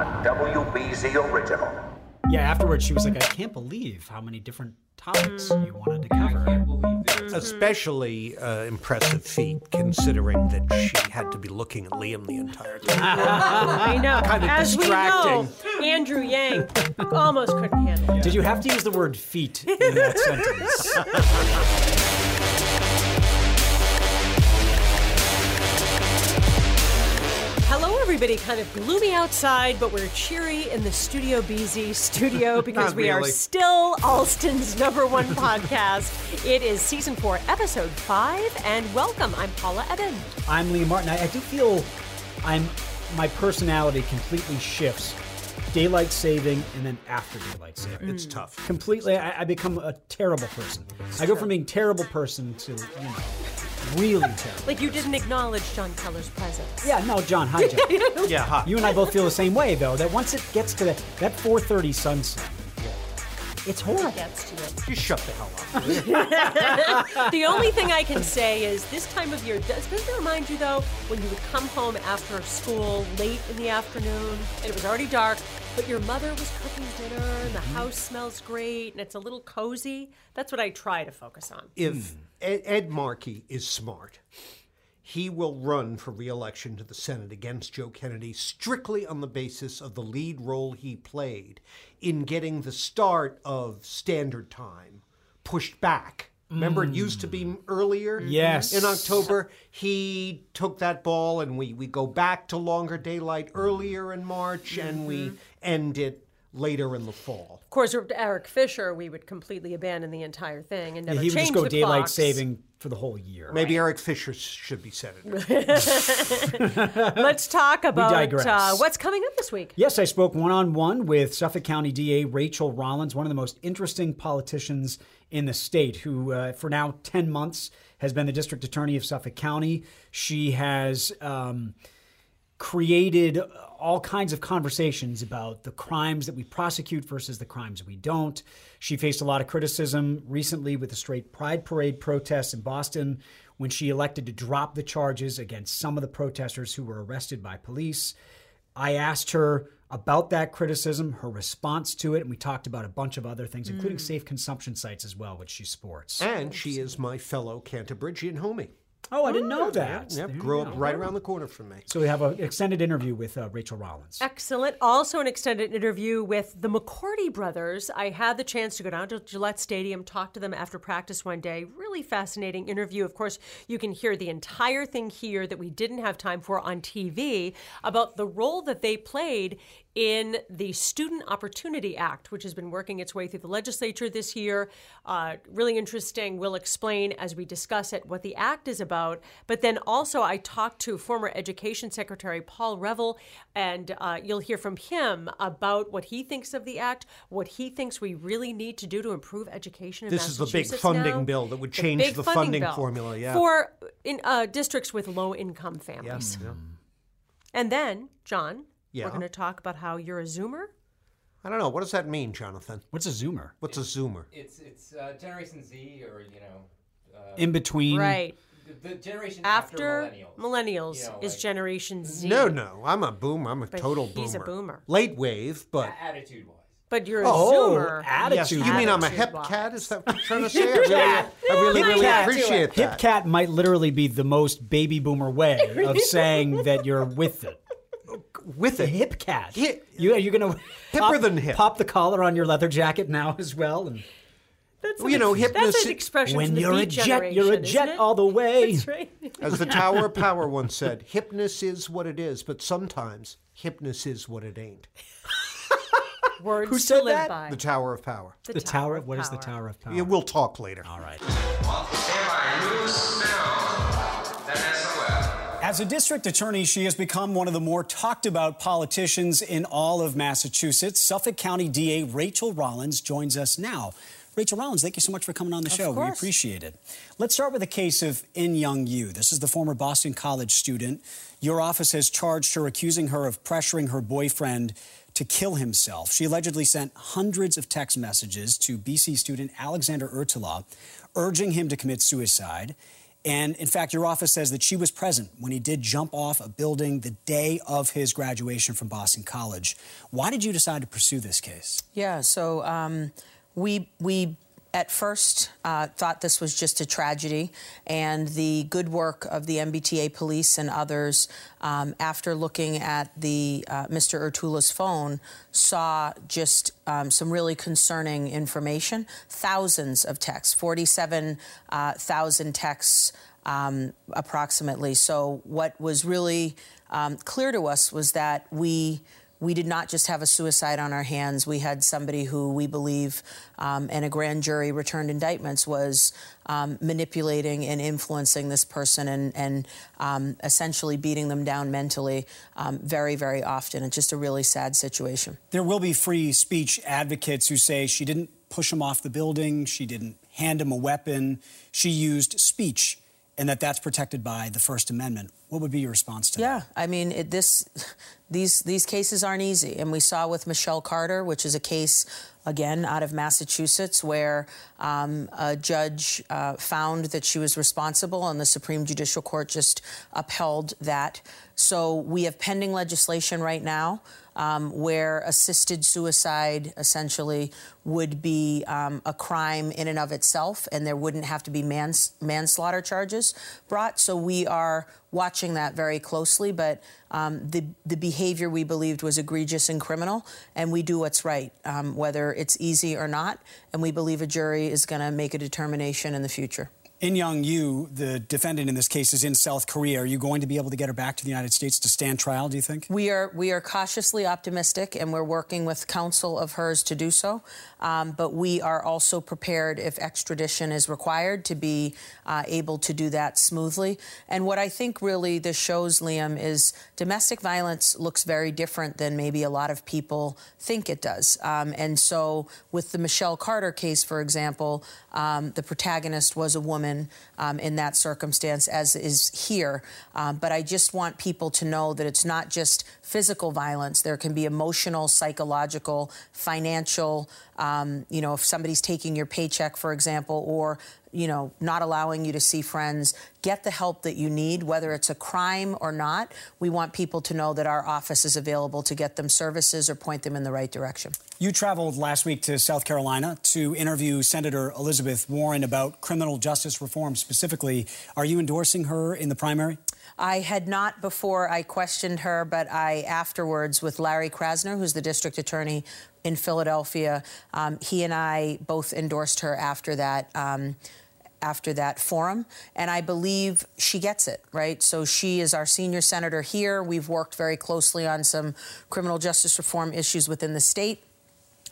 a WBZ original. Yeah, afterwards she was like, I can't believe how many different topics you wanted to cover. Especially uh, impressive feat, considering that she had to be looking at Liam the entire time. I know. Kinda As distracting. we know, Andrew Yang almost couldn't handle it. Did you have to use the word feet in that sentence? Everybody. Kind of gloomy outside, but we're cheery in the Studio BZ studio because Not we are still Allston's number one podcast. It is season four, episode five, and welcome. I'm Paula Ebben. I'm Liam Martin. I, I do feel I'm my personality completely shifts. Daylight saving and then after daylight saving. It's mm. tough. completely I, I become a terrible person. I go from being terrible person to, you know, really terrible. Like you didn't acknowledge Jon Keller's presence. Yeah, no, Jon, hi Jon. Yeah, hot. You and I both feel the same way though, that once it gets to that that 4:30 sunset, it's horrible. Gets to it. Just shut the hell up. The only thing I can say is this time of year does does it remind you though when you would come home after school late in the afternoon and it was already dark, but your mother was cooking dinner and the mm-hmm. house smells great and it's a little cozy. That's what I try to focus on. If Ed, Ed Markey is smart, he will run for re-election to the Senate against Joe Kennedy strictly on the basis of the lead role he played in getting the start of Standard Time pushed back. Remember, it used to be mm. earlier Yes. in October. He took that ball, and we, we go back to longer daylight earlier in March, and we mm-hmm. end it later in the fall. Of course, with Eric Fisher, we would completely abandon the entire thing and never he would change just go the daylight clocks. saving for the whole year. Maybe Eric Fisher should be senator. Let's talk about uh, what's coming up this week. Yes, I spoke one on one with Suffolk County DA Rachael Rollins, one of the most interesting politicians in the state, who uh, for now 10 months has been the district attorney of Suffolk County. She has. Um, created all kinds of conversations about the crimes that we prosecute versus the crimes we don't. She faced a lot of criticism recently with the straight pride parade protests in Boston when she elected to drop the charges against some of the protesters who were arrested by police. I asked her about that criticism, her response to it, and we talked about a bunch of other things, including hmm. safe consumption sites as well, which she sports. And she is my fellow Cantabrigian homie. Oh, I didn't know that. Yep, There you grew go. up right around the corner from me. So we have an extended interview with uh, Rachael Rollins. Excellent. Also, an extended interview with the McCourty brothers. I had the chance to go down to Gillette Stadium, talk to them after practice one day. Really fascinating interview. Of course, you can hear the entire thing here that we didn't have time for on TV about the role that they played in the Student Opportunity Act, which has been working its way through the legislature this year. Uh, really interesting. We'll explain as we discuss it what the act is about. But then also, I talked to former Education Secretary Paul Reville, and uh, you'll hear from him about what he thinks of the act, what he thinks we really need to do to improve education in This is the big funding now. bill that would change big the funding funding formula, yeah. For in uh, districts with low income families. Yeah. And then, Jon, Yeah. we're going to talk about how you're a Zoomer. I don't know. What does that mean, Jonathan? What's a Zoomer? What's a Zoomer? It's it's uh, Generation Z or you know uh, In between. Right. the, the generation After, after, millennials. millennials You know, is like, Generation Z. No, no. I'm a boomer. I'm a total boomer. he's a boomer. Late wave, but. Attitude wise. But you're a Oh, Zoomer. attitude. Yes, you mean I'm a hip Attitude-wise. cat? Is that what you're trying to say? I really, I really, really cat. appreciate Hip that. cat might literally be the most baby boomer way of saying that you're with it. With The it. hip cat. Hip- You, are you going to Hipper pop, than hip. pop the collar on your leather jacket now as well? And That's You know, That's an expression when you're a jet, you're a jet all the way. That's right. As the Tower of Power once said, hypness is what it is, but sometimes hypness is what it ain't. Words Who to said live that? by. The Tower of Power. The, the tower. of What is the Tower of Power? Yeah, we'll talk later. All right. As a district attorney, she has become one of the more talked about politicians in all of Massachusetts. Suffolk County DA Rachael Rollins joins us now. Rachael Rollins, thank you so much for coming on the show. We appreciate it. Let's start with the case of Inyoung You. This is the former Boston College student. Your office has charged her, accusing her of pressuring her boyfriend to kill himself. She allegedly sent hundreds of text messages to BC student Alexander Urtula, urging him to commit suicide. And in fact, your office says that she was present when he did jump off a building the day of his graduation from Boston College. Why did you decide to pursue this case? Yeah, so um, we we at first uh, thought this was just a tragedy, and the good work of the MBTA police and others, um, after looking at the uh, Mr. Urtula's phone, saw just um, some really concerning information. Thousands of texts, 47,000 uh, texts um, approximately. So what was really um, clear to us was that we we did not just have a suicide on our hands. We had somebody who we believe, um, and a grand jury returned indictments, was um, manipulating and influencing this person and, and um, essentially beating them down mentally um, very, very often. It's just a really sad situation. There will be free speech advocates who say she didn't push him off the building, she didn't hand him a weapon, she used speech and that that's protected by the First Amendment. What would be your response to yeah, that? Yeah, I mean, it, this, these these cases aren't easy, and we saw with Michelle Carter, which is a case again out of Massachusetts, where um, a judge uh, found that she was responsible, and the Supreme Judicial Court just upheld that. So we have pending legislation right now um, where assisted suicide essentially would be um, a crime in and of itself, and there wouldn't have to be mans- manslaughter charges brought. So we are watching that very closely, but um, the the behavior we believed was egregious and criminal, and we do what's right, um, whether it's easy or not, and we believe a jury is going to make a determination in the future. Inyoung You, the defendant in this case, is in South Korea. Are you going to be able to get her back to the United States to stand trial, do you think? We are, we are cautiously optimistic, and we're working with counsel of hers to do so. Um, but we are also prepared, if extradition is required, to be uh, able to do that smoothly. And what I think really this shows, Liam, is domestic violence looks very different than maybe a lot of people think it does. Um, and so, with the Michelle Carter case, for example, um, the protagonist was a woman um, in that circumstance, as is here. Um, but I just want people to know that it's not just physical violence. There can be emotional, psychological, financial. Um, you know, if somebody's taking your paycheck, for example, or you know, not allowing you to see friends, get the help that you need, whether it's a crime or not. We want people to know that our office is available to get them services or point them in the right direction. You traveled last week to South Carolina to interview Senator Elizabeth Warren about criminal justice reform specifically. Are you endorsing her in the primary? I had not before I questioned her, but I afterwards with Larry Krasner, who's the district attorney in Philadelphia, um, he and I both endorsed her after that. Um, after that forum. And I believe she gets it, right? So she is our senior senator here. We've worked very closely on some criminal justice reform issues within the state.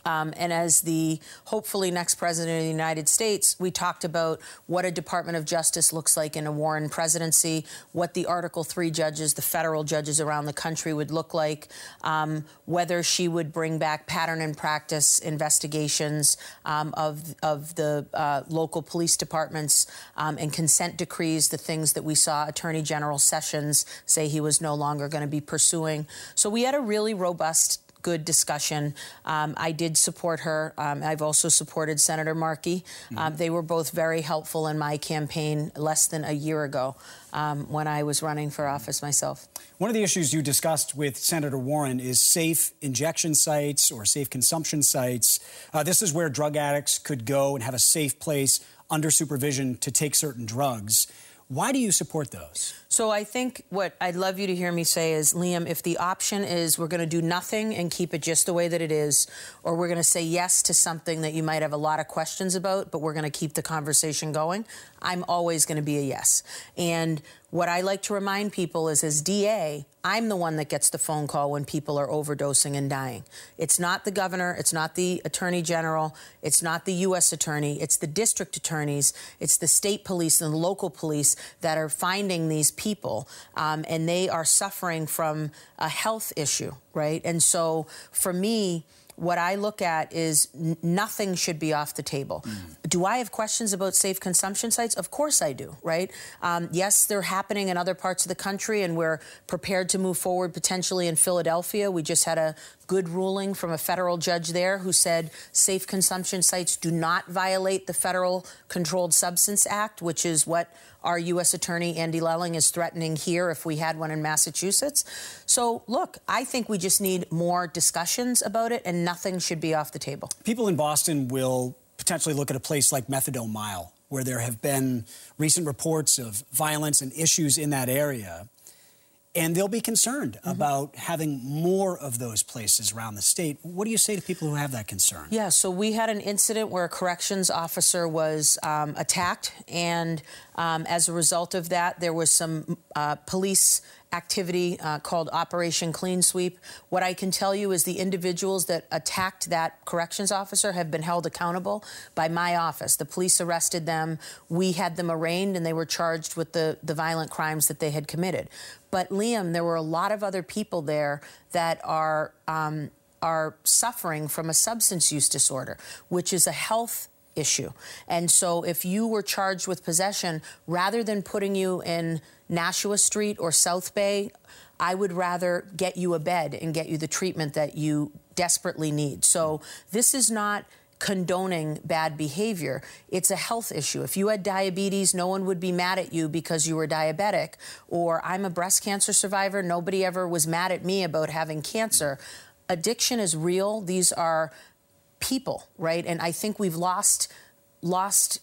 Um, and as the hopefully next president of the United States, we talked about what a Department of Justice looks like in a Warren presidency, what the Article 3 judges, the federal judges around the country would look like, um, whether she would bring back pattern and practice investigations um, of, of the uh, local police departments um, and consent decrees, the things that we saw Attorney General Sessions say he was no longer going to be pursuing. So we had a really robust good discussion. Um, I did support her. Um, I've also supported Senator Markey. Mm-hmm. Um, they were both very helpful in my campaign less than a year ago um, when I was running for office myself. One of the issues you discussed with Senator Warren is safe injection sites or safe consumption sites. Uh, this is where drug addicts could go and have a safe place under supervision to take certain drugs. Why do you support those? So I think what I'd love you to hear me say is, Liam, if the option is we're going to do nothing and keep it just the way that it is, or we're going to say yes to something that you might have a lot of questions about, but we're going to keep the conversation going, I'm always going to be a yes. And what I like to remind people is, as DA, I'm the one that gets the phone call when people are overdosing and dying. It's not the governor, it's not the attorney general, it's not the U.S. attorney, it's the district attorneys, it's the state police and the local police that are finding these people, um, and they are suffering from a health issue, right? And so for me, what I look at is n- nothing should be off the table. Mm. do I have questions about safe consumption sites? Of course I do, right? Um, yes, they're happening in other parts of the country, and we're prepared to move forward potentially in Philadelphia. We just had a good ruling from a federal judge there who said safe consumption sites do not violate the Federal Controlled Substance Act, which is what our U.S. Attorney Andy Lelling is threatening here if we had one in Massachusetts. So, look, I think we just need more discussions about it, and nothing should be off the table. People in Boston will potentially look at a place like Methadone Mile, where there have been recent reports of violence and issues in that area. And they'll be concerned mm-hmm. about having more of those places around the state. What do you say to people who have that concern? Yeah, so we had an incident where a corrections officer was um, attacked, and um, as a result of that, there was some uh, police activity uh, called Operation Clean Sweep. What I can tell you is the individuals that attacked that corrections officer have been held accountable by my office. The police arrested them. We had them arraigned and they were charged with the, the violent crimes that they had committed. But Liam, there were a lot of other people there that are um, are suffering from a substance use disorder, which is a health issue. And so if you were charged with possession, rather than putting you in Nashua Street or South Bay, I would rather get you a bed and get you the treatment that you desperately need. So this is not condoning bad behavior. It's a health issue. If you had diabetes, no one would be mad at you because you were diabetic. Or I'm a breast cancer survivor, nobody ever was mad at me about having cancer. Addiction is real. These are people, right? And I think we've lost lost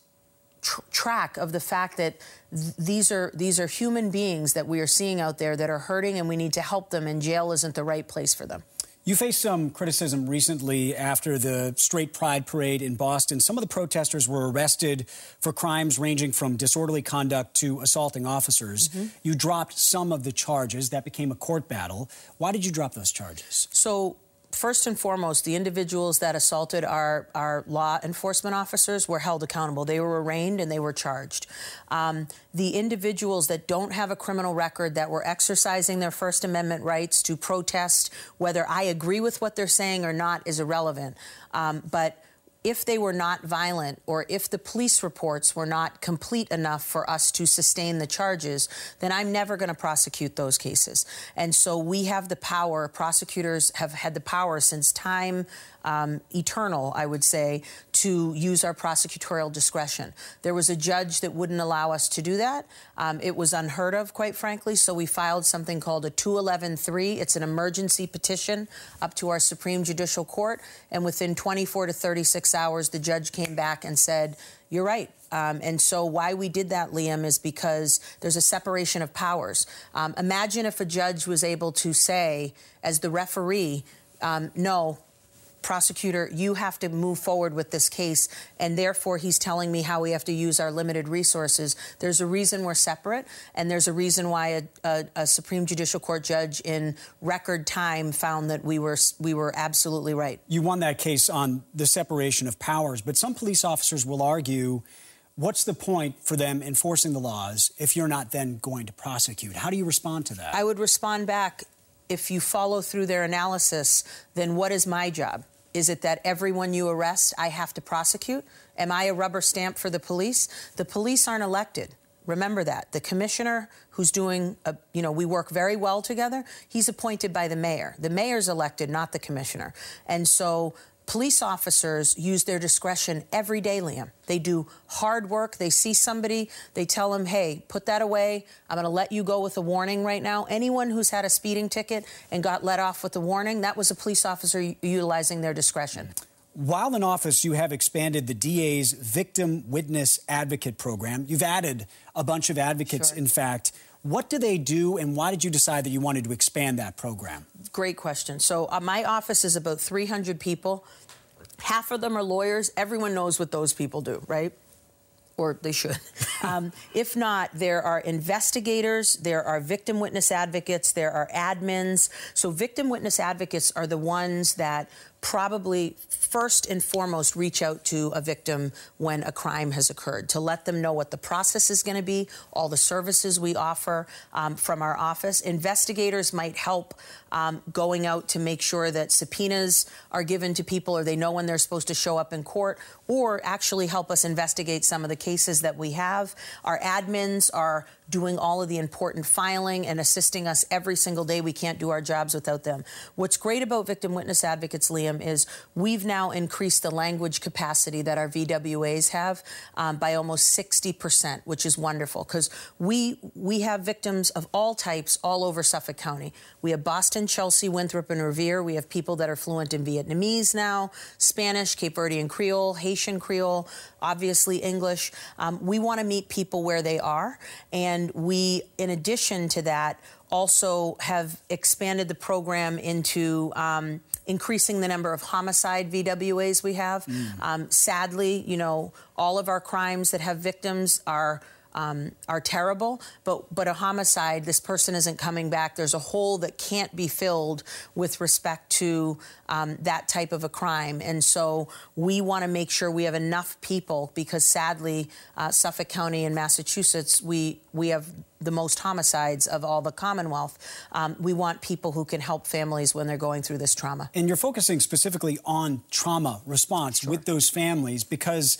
tr- track of the fact that th- these are these are human beings that we are seeing out there that are hurting, and we need to help them. And jail isn't the right place for them. You faced some criticism recently after the Straight Pride Parade in Boston. Some of the protesters were arrested for crimes ranging from disorderly conduct to assaulting officers. Mm-hmm. You dropped some of the charges. That became a court battle. Why did you drop those charges? So, first and foremost, the individuals that assaulted our, our law enforcement officers were held accountable. They were arraigned and they were charged. Um, the individuals that don't have a criminal record that were exercising their First Amendment rights to protest, whether I agree with what they're saying or not, is irrelevant. Um, but if they were not violent or if the police reports were not complete enough for us to sustain the charges, then I'm never going to prosecute those cases. And so we have the power, prosecutors have had the power since time um, eternal, I would say, to use our prosecutorial discretion. There was a judge that wouldn't allow us to do that. Um, it was unheard of, quite frankly, so we filed something called a 211-3. It's an emergency petition up to our Supreme Judicial Court, and within 24 to 36 hours, the judge came back and said, you're right. Um, and so, why we did that, Liam, is because there's a separation of powers. Um, imagine if a judge was able to say, as the referee, um, no, prosecutor, you have to move forward with this case, and therefore he's telling me how we have to use our limited resources. There's a reason we're separate, and there's a reason why a, a, a Supreme Judicial Court judge in record time found that we were we were absolutely right. You won that case on the separation of powers, but some police officers will argue. What's the point for them enforcing the laws if you're not then going to prosecute? How do you respond to that? I would respond back if you follow through their analysis, then what is my job? Is it that everyone you arrest, I have to prosecute? Am I a rubber stamp for the police? The police aren't elected. Remember that. The commissioner who's doing, a, you know, we work very well together, he's appointed by the mayor. The mayor's elected, not the commissioner. And so Police officers use their discretion every day, Liam. They do hard work. They see somebody, they tell them, hey, put that away. I'm going to let you go with a warning right now. Anyone who's had a speeding ticket and got let off with a warning, that was a police officer utilizing their discretion. While in office, you have expanded the DA's Victim Witness Advocate Program. You've added a bunch of advocates, sure. in fact. What do they do, and why did you decide that you wanted to expand that program? Great question. So, uh, my office is about 300 people. Half of them are lawyers. Everyone knows what those people do, right? or they should. Um, if not, there are investigators, there are victim witness advocates, there are admins. So, victim witness advocates are the ones that probably first and foremost reach out to a victim when a crime has occurred to let them know what the process is going to be, all the services we offer um, from our office. Investigators might help um, going out to make sure that subpoenas are given to people or they know when they're supposed to show up in court, or actually help us investigate some of the cases that we have. Our admins are doing all of the important filing and assisting us every single day. We can't do our jobs without them. What's great about Victim Witness Advocates, Liam, is we've now increased the language capacity that our VWAs have um, by almost 60%, which is wonderful because we we have victims of all types all over Suffolk County. We have Boston, Chelsea, Winthrop, and Revere. We have people that are fluent in Vietnamese now, Spanish, Cape Verdean Creole, Haitian Creole, obviously English. Um, we want to meet people where they are. And we, in addition to that, also have expanded the program into um, increasing the number of homicide VWAs we have. Mm. Um, sadly, you know, all of our crimes that have victims are um, are terrible, but but a homicide, this person isn't coming back. There's a hole that can't be filled with respect to um, that type of a crime, and so we want to make sure we have enough people because sadly, uh, Suffolk County in Massachusetts, we we have the most homicides of all the Commonwealth. Um, we want people who can help families when they're going through this trauma. And you're focusing specifically on trauma response sure. with those families because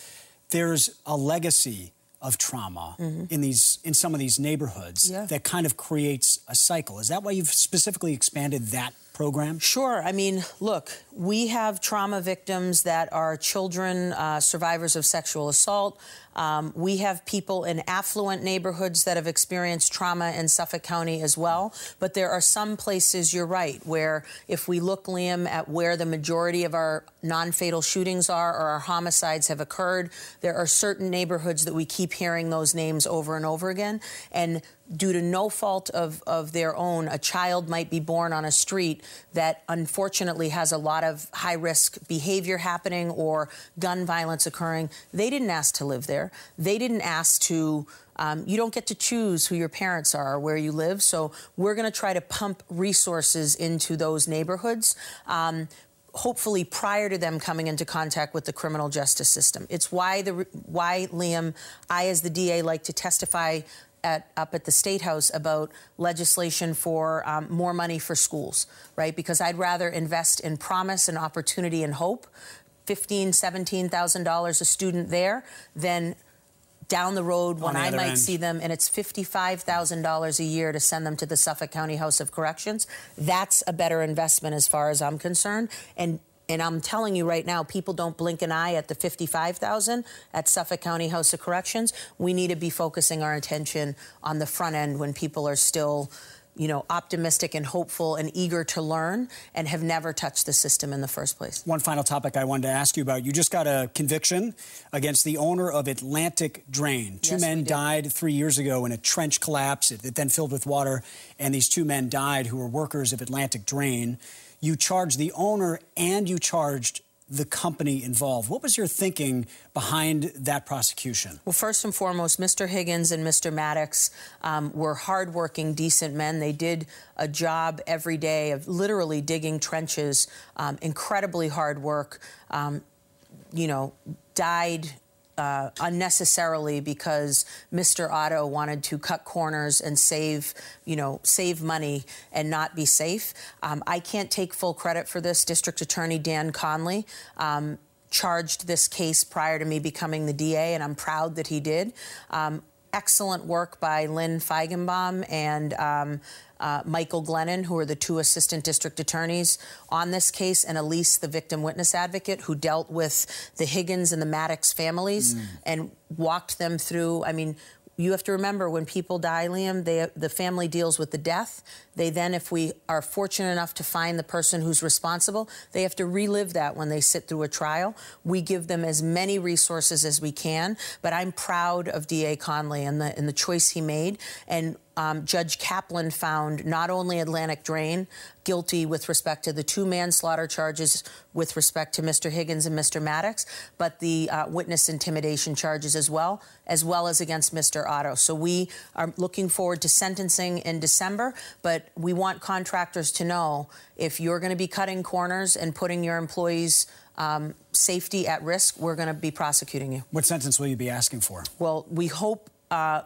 there's a legacy of trauma mm-hmm. in these in some of these neighborhoods yeah. that kind of creates a cycle. Is that why you've specifically expanded that program? Sure. I mean, look, we have trauma victims that are children, uh, survivors of sexual assault. Um, we have people in affluent neighborhoods that have experienced trauma in Suffolk County as well. But there are some places, you're right, where if we look, Liam, at where the majority of our non fatal shootings are or our homicides have occurred, there are certain neighborhoods that we keep hearing those names over and over again. And due to no fault of, of their own, a child might be born on a street that unfortunately has a lot of high risk behavior happening or gun violence occurring. They didn't ask to live there. They didn't ask to. Um, you don't get to choose who your parents are or where you live. So we're going to try to pump resources into those neighborhoods. Um, hopefully prior to them coming into contact with the criminal justice system. It's why the why Liam, I as the DA like to testify at, up at the State House about legislation for um, more money for schools, right? Because I'd rather invest in promise and opportunity and hope, fifteen, seventeen thousand dollars a student there, then down the road when the I might end. see them and it's $55,000 a year to send them to the Suffolk County House of Corrections. That's a better investment as far as I'm concerned. And and I'm telling you right now, people don't blink an eye at the 55,000 at Suffolk County House of Corrections. We need to be focusing our attention on the front end when people are still, you know, optimistic and hopeful and eager to learn and have never touched the system in the first place. One final topic I wanted to ask you about. You just got a conviction against the owner of Atlantic Drain. Two yes, men died three years ago in a trench collapse. It then filled with water, and these two men died who were workers of Atlantic Drain you charged the owner and you charged the company involved. What was your thinking behind that prosecution? Well, first and foremost, Mr. Higgins and Mr. Mattocks um, were hardworking, decent men. They did a job every day of literally digging trenches, um, incredibly hard work. Um, you know, died uh, unnecessarily because Mr. Otto wanted to cut corners and save, you know, save money and not be safe. Um, I can't take full credit for this. District Attorney Dan Conley um, charged this case prior to me becoming the DA, and I'm proud that he did. Um, excellent work by Lynn Feigenbaum and um, uh, Michael Glennon, who are the two assistant district attorneys on this case, and Elise, the victim witness advocate, who dealt with the Higgins and the Mattocks families mm. and walked them through. I mean, you have to remember when people die, Liam, they, the family deals with the death. They then, if we are fortunate enough to find the person who's responsible, they have to relive that when they sit through a trial. We give them as many resources as we can, but I'm proud of DA Conley and the, and the choice he made. And um, Judge Kaplan found not only Atlantic Drain guilty with respect to the two manslaughter charges with respect to Mr. Higgins and Mr. Mattocks, but the uh, witness intimidation charges as well, as well as against Mr. Otto. So we are looking forward to sentencing in December, but we want contractors to know if you're going to be cutting corners and putting your employees' um, safety at risk, we're going to be prosecuting you. What sentence will you be asking for? Well, we hope. Uh,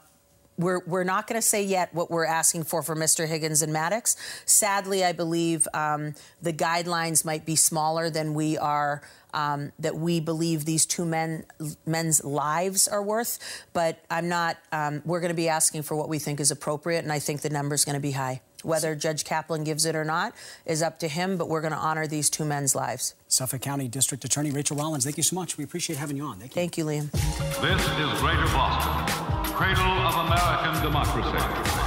we're, we're not going to say yet what we're asking for for Mr. Higgins and Mattocks. Sadly, I believe um, the guidelines might be smaller than we are. Um, that we believe these two men men's lives are worth, but I'm not. Um, we're going to be asking for what we think is appropriate, and I think the number is going to be high. Whether Judge Kaplan gives it or not is up to him, but we're going to honor these two men's lives. Suffolk County District Attorney Rachael Rollins, thank you so much. We appreciate having you on. Thank you. Thank you, Liam. This is Greater Boston, cradle of American democracy.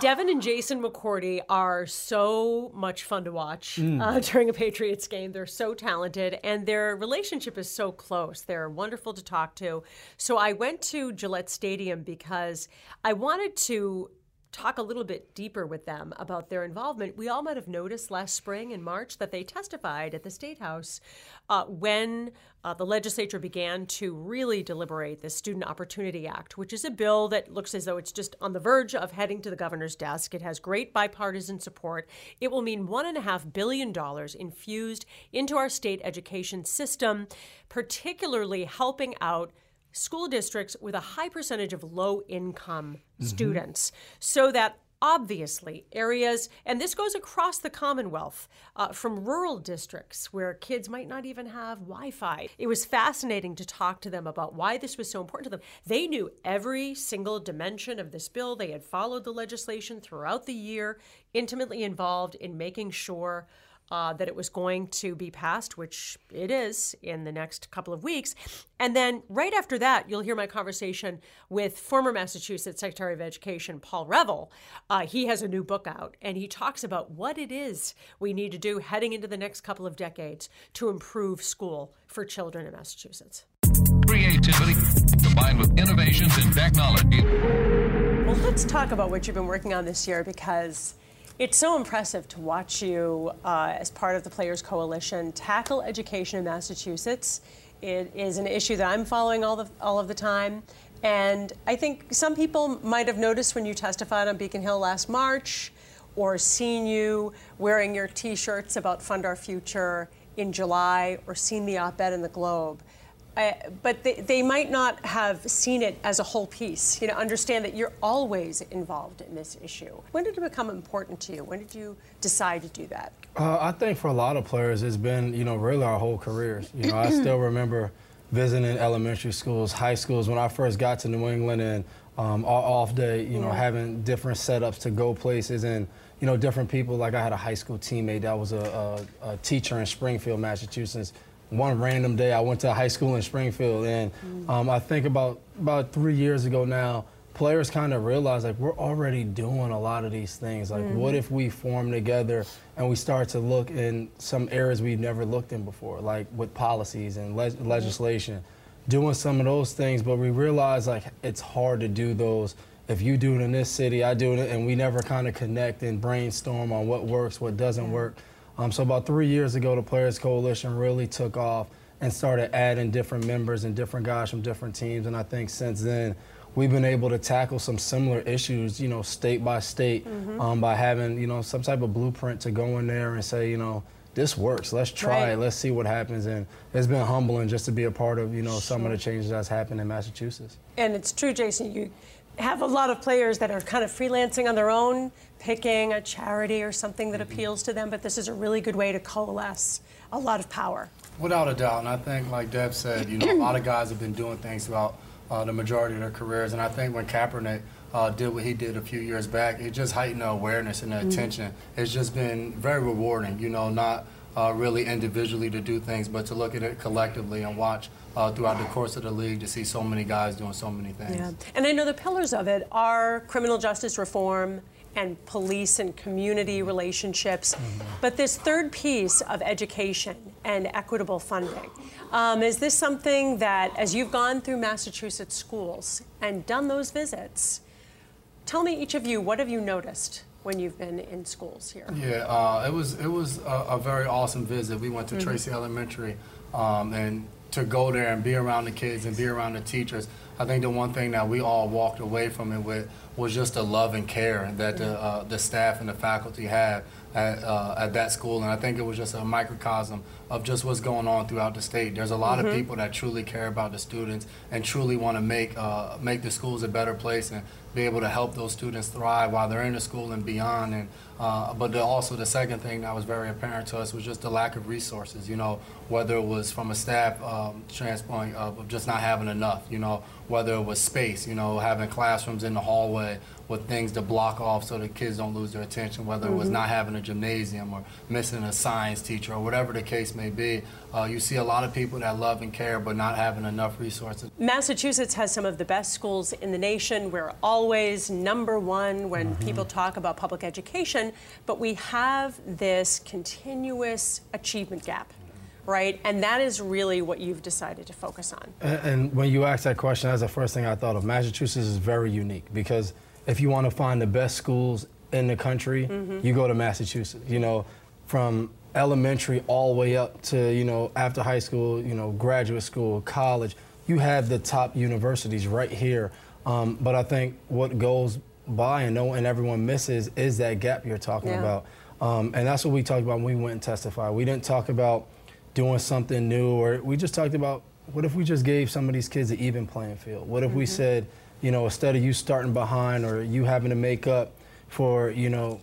Devin and Jason McCourty are so much fun to watch uh, during a Patriots game. They're so talented, and their relationship is so close. They're wonderful to talk to. So I went to Gillette Stadium because I wanted to talk a little bit deeper with them about their involvement. We all might have noticed last spring in March that they testified at the State House uh, when uh, the legislature began to really deliberate the Student Opportunity Act, which is a bill that looks as though it's just on the verge of heading to the governor's desk. It has great bipartisan support. It will mean $1.5 billion infused into our state education system, particularly helping out school districts with a high percentage of low income students. So that obviously areas and this goes across the commonwealth uh, from rural districts where kids might not even have wi-fi. It was fascinating to talk to them about why this was so important to them. They knew every single dimension of this bill. They had followed the legislation throughout the year intimately involved in making sure uh, that it was going to be passed, which it is in the next couple of weeks. And then right after that, you'll hear my conversation with former Massachusetts Secretary of Education Paul Reville. Uh, he has a new book out, and he talks about what it is we need to do heading into the next couple of decades to improve school for children in Massachusetts. Creativity combined with innovations in technology. Well, let's talk about what you've been working on this year because it's so impressive to watch you, uh, as part of the Players Coalition, tackle education in Massachusetts. It is an issue that I'm following all, the, all of the time. And I think some people might have noticed when you testified on Beacon Hill last March or seen you wearing your t shirts about Fund Our Future in July or seen the op ed in the Globe. I, but they, they might not have seen it as a whole piece. You know, understand that you're always involved in this issue. When did it become important to you? When did you decide to do that? Uh, I think for a lot of players, it's been, you know, really our whole careers. You know, I still remember visiting elementary schools, high schools when I first got to New England and um, off day, you know, Yeah. having different setups to go places and, you know, different people. Like I had a high school teammate that was a, a, a teacher in Springfield, Massachusetts. One random day, I went to high school in Springfield, and mm. um, I think about about three years ago now, players kind of realized like we're already doing a lot of these things. Like, what mm-hmm. if we form together and we start to look in some areas we've never looked in before, like with policies and le- mm-hmm. legislation, doing some of those things. But we realize like it's hard to do those. If you do it in this city, I do it, and we never kind of connect and brainstorm on what works, what doesn't work. Um, so about three years ago, the Players Coalition really took off and started adding different members and different guys from different teams. And I think since then, we've been able to tackle some similar issues, you know, state by state, um, by having, you know, some type of blueprint to go in there and say, you know, this works. Let's try Right. it. Let's see what happens. And it's been humbling just to be a part of, you know, some of the changes that's happened in Massachusetts. And it's true, Jason, you have a lot of players that are kind of freelancing on their own, picking a charity or something that appeals to them, but this is a really good way to coalesce a lot of power. Without a doubt, and I think, like Dev said, you know, a lot of guys have been doing things throughout uh, the majority of their careers, and I think when Kaepernick uh, did what he did a few years back, it just heightened the awareness and the attention. It's just been very rewarding, you know, not uh, really individually to do things, but to look at it collectively and watch uh, throughout the course of the league to see so many guys doing so many things. Yeah. And I know the pillars of it are criminal justice reform and police and community relationships. But this third piece of education and equitable funding, um, is this something that, as you've gone through Massachusetts schools and done those visits, Tell me, each of you, what have you noticed when you've been in schools here? Yeah, uh, it was it was a, a, very awesome visit. We went to mm-hmm. Tracy Elementary, um, and to go there and be around the kids and be around the teachers. I think the one thing that we all walked away from it with was just the love and care that the, uh, the staff and the faculty had at, uh, at that school. And I think it was just a microcosm of just what's going on throughout the state. There's a lot mm-hmm. of people that truly care about the students and truly want to make uh, make the schools a better place and be able to help those students thrive while they're in the school and beyond. And uh, but the, also the second thing that was very apparent to us was just the lack of resources. You know, whether it was from a staff um, standpoint of just not having enough. You know, whether it was space. You know, having classrooms in the hallway with things to block off so the kids don't lose their attention, whether mm-hmm. it was mm-hmm. not having a gymnasium or missing a science teacher or whatever the case may be. Uh, you see a lot of people that love and care but not having enough resources. Massachusetts has some of the best schools in the nation. We're always number one when mm-hmm. people talk about public education, but we have this continuous achievement gap right? And that is really what you've decided to focus on. And, and, when you asked that question, that's the first thing I thought of. Massachusetts is very unique because if you want to find the best schools in the country, mm-hmm. you go to Massachusetts. You know, from elementary all the way up to you know after high school, you know, graduate school, college. You have the top universities right here. Um, but I think what goes by and no and everyone misses is that gap you're talking yeah. about. Um, and that's what we talked about when we went and testified. We didn't talk about doing something new, or we just talked about what if we just gave some of these kids an even playing field? What if mm-hmm. we said you know, instead of you starting behind or you having to make up for, you know,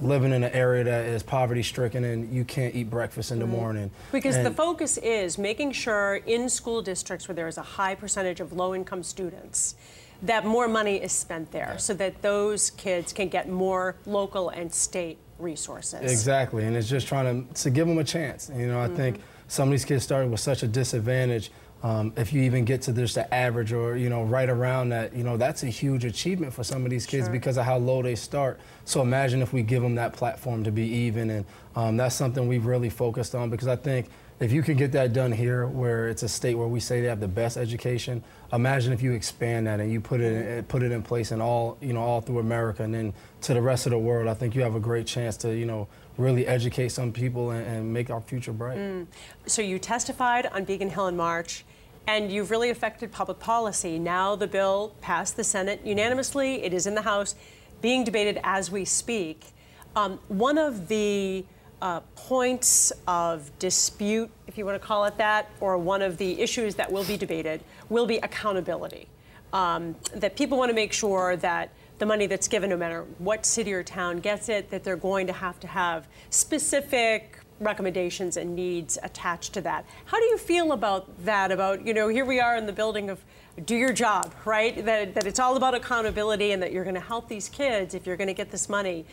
living in an area that is poverty stricken and you can't eat breakfast in the mm-hmm. morning. Because and the focus is making sure in school districts where there is a high percentage of low income students that more money is spent there so that those kids can get more local and state resources. Exactly. And it's just trying to, to give them a chance. You know, I mm-hmm. think some of these kids started with such a disadvantage um, if you even get to just the average or you know right around that, you know that's a huge achievement for some of these kids sure. because of how low they start. So imagine if we give them that platform to be even, and um, that's something we've really focused on because I think if you can get that done here, where it's a state where we say they have the best education, imagine if you expand that and you put it in, put it in place in all you know all through America and then to the rest of the world. I think you have a great chance to you know really educate some people and, and make our future bright. Mm. So you testified on Beacon Hill in March and you've really affected public policy. Now the bill passed the Senate unanimously. It is in the House, being debated as we speak. Um, one of the uh, points of dispute, if you want to call it that, or one of the issues that will be debated, will be accountability. Um, that people want to make sure that the money that's given, no matter what city or town gets it, that they're going to have to have specific recommendations and needs attached to that. How do you feel about that? About, you know, here we are in the building of do your job, right? That, that it's all about accountability and that you're going to help these kids if you're going to get this money.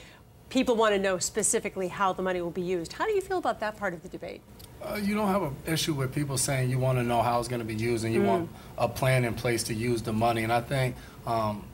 People want to know specifically how the money will be used. How do you feel about that part of the debate? Uh, you don't have an issue with people saying you want to know how it's going to be used and you mm. want a plan in place to use the money. And I think um,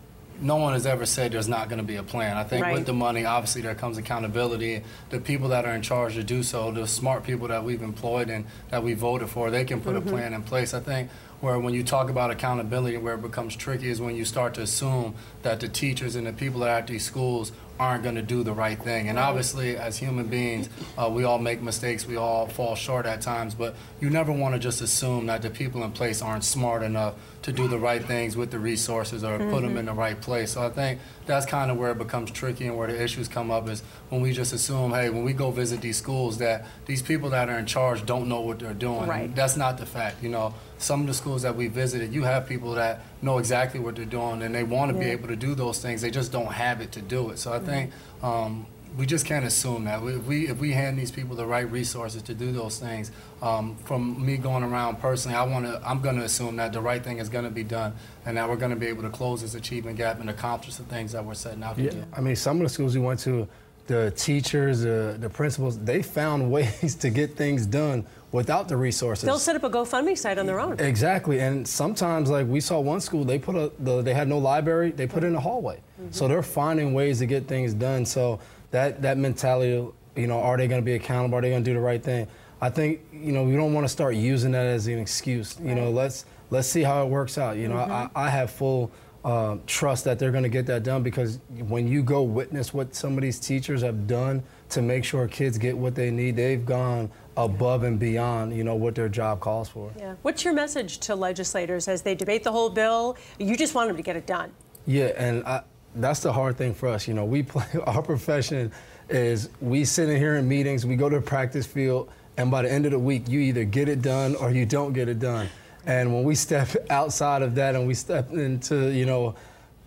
no one has ever said there's not going to be a plan. I think right. with the money, obviously there comes accountability. The people that are in charge to do so, the smart people that we've employed and that we voted for, they can put mm-hmm. a plan in place. I think where when you talk about accountability, where it becomes tricky is when you start to assume that the teachers and the people that are at these schools aren't going to do the right thing. And obviously, as human beings, uh, we all make mistakes. We all fall short at times. But you never want to just assume that the people in place aren't smart enough to do the right things with the resources or mm-hmm. put them in the right place. So I think that's kind of where it becomes tricky and where the issues come up is when we just assume, hey, when we go visit these schools, that these people that are in charge don't know what they're doing. Right. That's not the fact. You know, some of the schools that we visited, you have people that know exactly what they're doing and they want to yeah. be able to do those things. They just don't have it to do it. So I think um, we just can't assume that. If we if we hand these people the right resources to do those things, um, from me going around personally, I want to. I'm going to assume that the right thing is going to be done, and that we're going to be able to close this achievement gap and accomplish the things that we're setting out to yeah. do. I mean, some of the schools we went to, the teachers, the the principals, they found ways to get things done without the resources. They'll set up a GoFundMe site on their own. Exactly, and sometimes like we saw one school, they put a the, they had no library, they put it in a hallway. Mm-hmm. So they're finding ways to get things done. So that that mentality, you know, are they going to be accountable? Are they going to do the right thing? I think you know we don't want to start using that as an excuse. You know, let's let's see how it works out. You know, mm-hmm. I, I have full uh, trust that they're going to get that done because when you go witness what some of these teachers have done to make sure kids get what they need, they've gone above and beyond, you know, what their job calls for. Yeah. What's your message to legislators as they debate the whole bill? You just want them to get it done. Yeah, and I, that's the hard thing for us. You know, we play our profession is we sit in here in meetings, we go to the practice field, and by the end of the week, you either get it done or you don't get it done. And when we step outside of that and we step into, you know,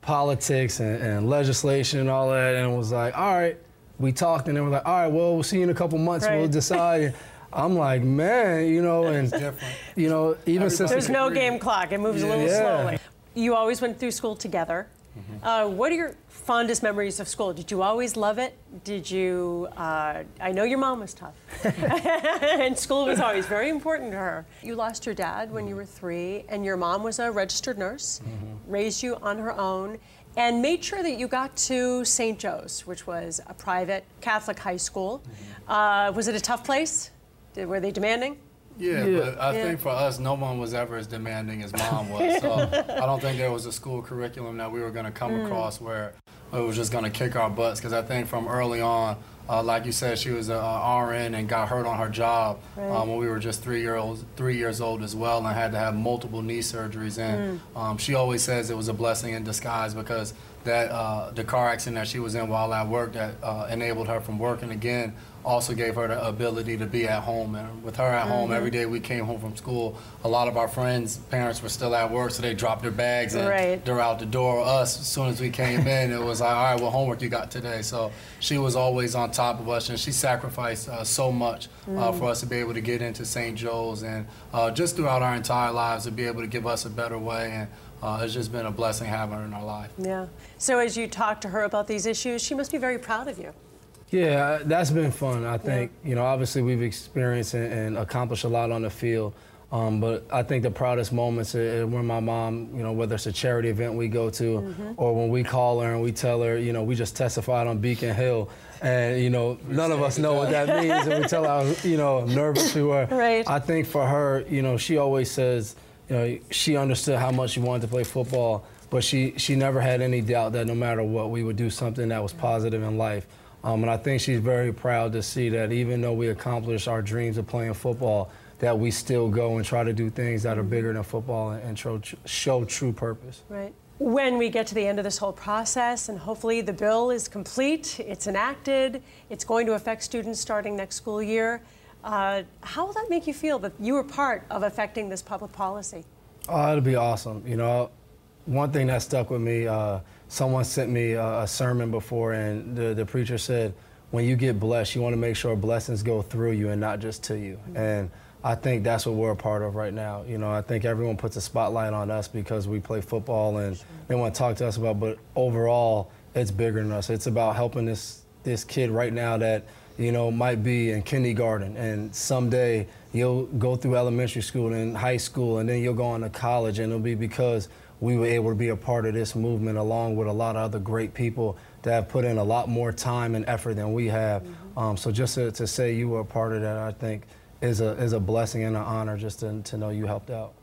politics and, and legislation and all that, and it was like, all right, we talked, and then we're like, all right, well, we'll see you in a couple months. Right. We'll decide. I'm like, man, you know, and you know, even since There's no game clock. It moves a little Yeah. slowly. You always went through school together. Uh, what are your fondest memories of school? Did you always love it? Did you? Uh, I know your mom was tough, and school was always very important to her. You lost your dad when you were three, and your mom was a registered nurse, raised you on her own, and made sure that you got to St. Joe's, which was a private Catholic high school. Uh, was it a tough place? Did, were they demanding? Yeah. Yeah, but I Yeah. think for us, no one was ever as demanding as mom was. So I don't think there was a school curriculum that we were going to come Mm. across where it was just going to kick our butts. Because I think from early on, uh, like you said, she was a, a RN and got hurt on her job Right. um, when we were just three year old, three years old as well, and had to have multiple knee surgeries. And Mm. um, she always says it was a blessing in disguise because that uh, the car accident that she was in while at work that uh, enabled her from working again also gave her the ability to be at home. And with her at home, Mhm. every day we came home from school, a lot of our friends' parents were still at work, so they dropped their bags and Right. they're out the door. Us, as soon as we came in, it was like, all right, what homework you got today? So she was always on top of us, and she sacrificed uh, so much uh, Mm. for us to be able to get into St. Joe's and uh, just throughout our entire lives to be able to give us a better way. And uh, it's just been a blessing having her in our life. Yeah. So as you talk to her about these issues, she must be very proud of you. Yeah, that's been fun. I think you know, obviously we've experienced and, and accomplished a lot on the field. Um, but I think the proudest moments are are when my mom, you know, whether it's a charity event we go to, Mm-hmm. or when we call her and we tell her, you know, we just testified on Beacon Hill, and you know, none of us know what that means, and we tell her, how, you know, nervous we were. Right. I think for her, you know, she always says, you know, she understood how much she wanted to play football, but she she never had any doubt that no matter what, we would do something that was positive in life. Um, and I think she's very proud to see that even though we accomplished our dreams of playing football, that we still go and try to do things that are bigger than football and, and show, show true purpose. Right. When we get to the end of this whole process, and hopefully the bill is complete, it's enacted, it's going to affect students starting next school year, uh, how will that make you feel that you were part of affecting this public policy? Oh, it'll be awesome. You know, one thing that stuck with me, uh, someone sent me a, a sermon before, and the, the preacher said, when you get blessed, you want to make sure blessings go through you and not just to you. And I think that's what we're a part of right now. You know, I think everyone puts a spotlight on us because we play football and they want to talk to us about, but overall, it's bigger than us. It's about helping this this kid right now that you know might be in kindergarten and someday you'll go through elementary school and high school and then you'll go on to college and it'll be because we were able to be a part of this movement along with a lot of other great people that have put in a lot more time and effort than we have. Um, so just to, to say you were a part of that, I think is a is a blessing and an honor just to, to know you helped out.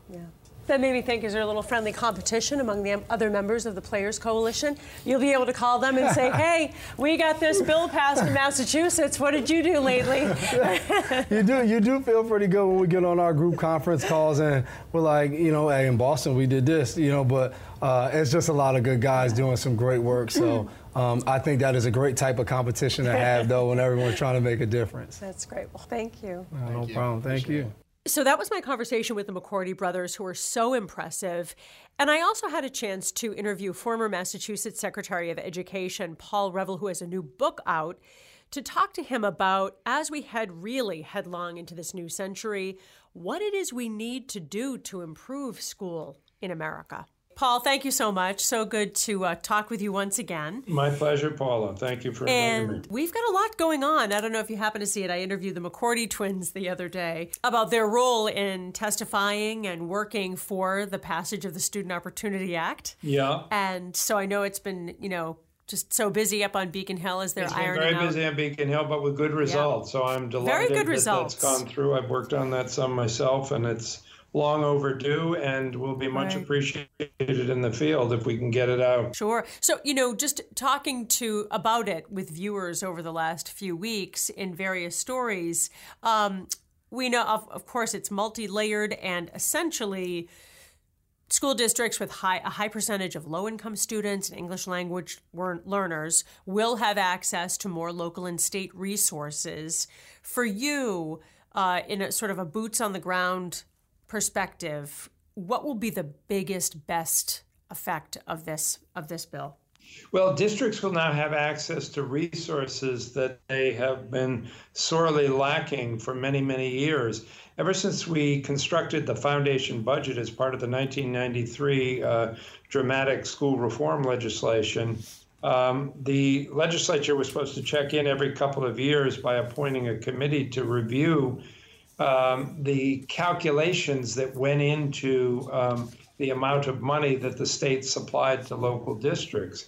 Yeah. That made me think, is there a little friendly competition among the other members of the Players Coalition? You'll be able to call them and say, hey, we got this bill passed in Massachusetts. What did you do lately? you do you do feel pretty good when we get on our group conference calls and we're like, you know, hey, in Boston we did this, you know, but uh, it's just a lot of good guys doing some great work. So um, I think that is a great type of competition to have, though, when everyone's trying to make a difference. That's great. Well, thank you. Uh, no problem. Thank you. So that was my conversation with the McCourty brothers, who are so impressive. And I also had a chance to interview former Massachusetts Secretary of Education, Paul Reville, who has a new book out, to talk to him about, as we head really headlong into this new century, what it is we need to do to improve school in America. Paul, thank you so much. So good to uh, talk with you once again. My pleasure, Paula. Thank you for inviting me. And we've got a lot going on. I don't know if you happen to see it. I interviewed the McCourty twins the other day about their role in testifying and working for the passage of the Student Opportunity Act. Yeah. And so I know it's been, you know, just so busy up on Beacon Hill as they're It's ironing very out. busy on Beacon Hill, but with good results. So I'm delighted Very good that results. that's gone through. I've worked on that some myself, and it's long overdue and will be much Right. appreciated in the field if we can get it out. Sure. So, you know, just talking to about it with viewers over the last few weeks in various stories, um, we know, of, of course, it's multi-layered and essentially school districts with high, a high percentage of low-income students and English language lear- learners will have access to more local and state resources. For you, uh, in a sort of a boots on the ground perspective, what will be the biggest, best effect of this of this bill? Well, districts will now have access to resources that they have been sorely lacking for many, many years. Ever since we constructed the foundation budget as part of the 1993 uh, dramatic school reform legislation, um, the legislature was supposed to check in every couple of years by appointing a committee to review um, the calculations that went into um, the amount of money that the state supplied to local districts.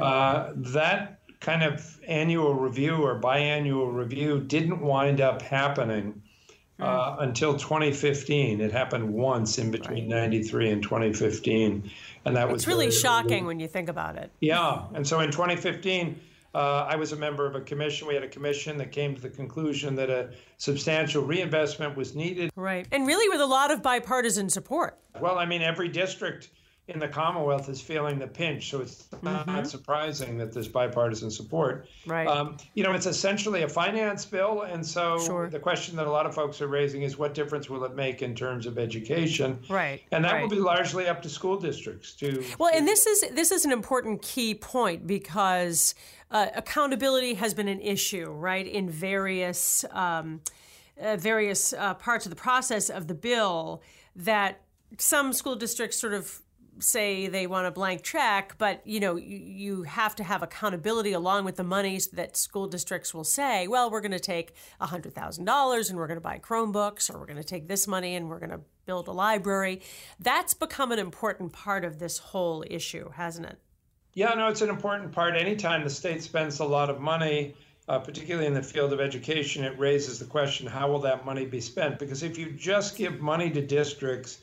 Uh, that kind of annual review or biannual review didn't wind up happening uh, until 2015. It happened once in between 93 and 2015. And that was It's really shocking when you think about it. yeah, and so in 2015, uh, I was a member of a commission. We had a commission that came to the conclusion that a substantial reinvestment was needed. Right. And really with a lot of bipartisan support. Well, I mean, every district in the Commonwealth is feeling the pinch, so it's not surprising that there's bipartisan support. Right. Um, you know, it's essentially a finance bill, and so the question that a lot of folks are raising is what difference will it make in terms of education? Right. And that right. will be largely up to school districts to Well, and this is this is an important key point because uh, accountability has been an issue, right, in various um, uh, various uh, parts of the process of the bill. That some school districts sort of say they want a blank check, but you know you, you have to have accountability along with the monies that school districts will say, well, we're going to take hundred thousand dollars and we're going to buy Chromebooks, or we're going to take this money and we're going to build a library. That's become an important part of this whole issue, hasn't it? Yeah, no, it's an important part. Anytime the state spends a lot of money, uh, particularly in the field of education, it raises the question how will that money be spent? Because if you just give money to districts,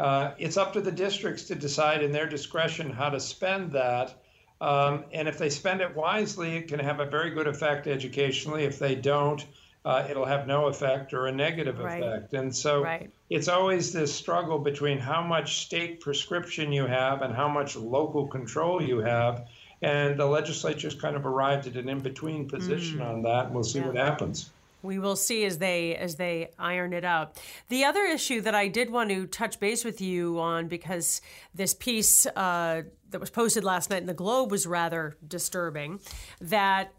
uh, it's up to the districts to decide in their discretion how to spend that. Um, and if they spend it wisely, it can have a very good effect educationally. If they don't, uh, it'll have no effect or a negative Right. effect. And so Right. it's always this struggle between how much state prescription you have and how much local control you have. And the legislature's kind of arrived at an in between position Mm. on that. and We'll see what happens. We will see as they as they iron it out. The other issue that I did want to touch base with you on because this piece uh, that was posted last night in the Globe was rather disturbing. That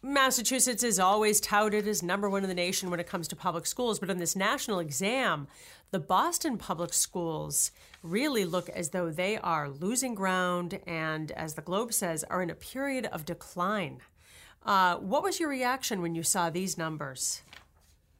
Massachusetts is always touted as number one in the nation when it comes to public schools, but in this national exam, the Boston public schools really look as though they are losing ground and, as the Globe says, are in a period of decline. Uh, what was your reaction when you saw these numbers?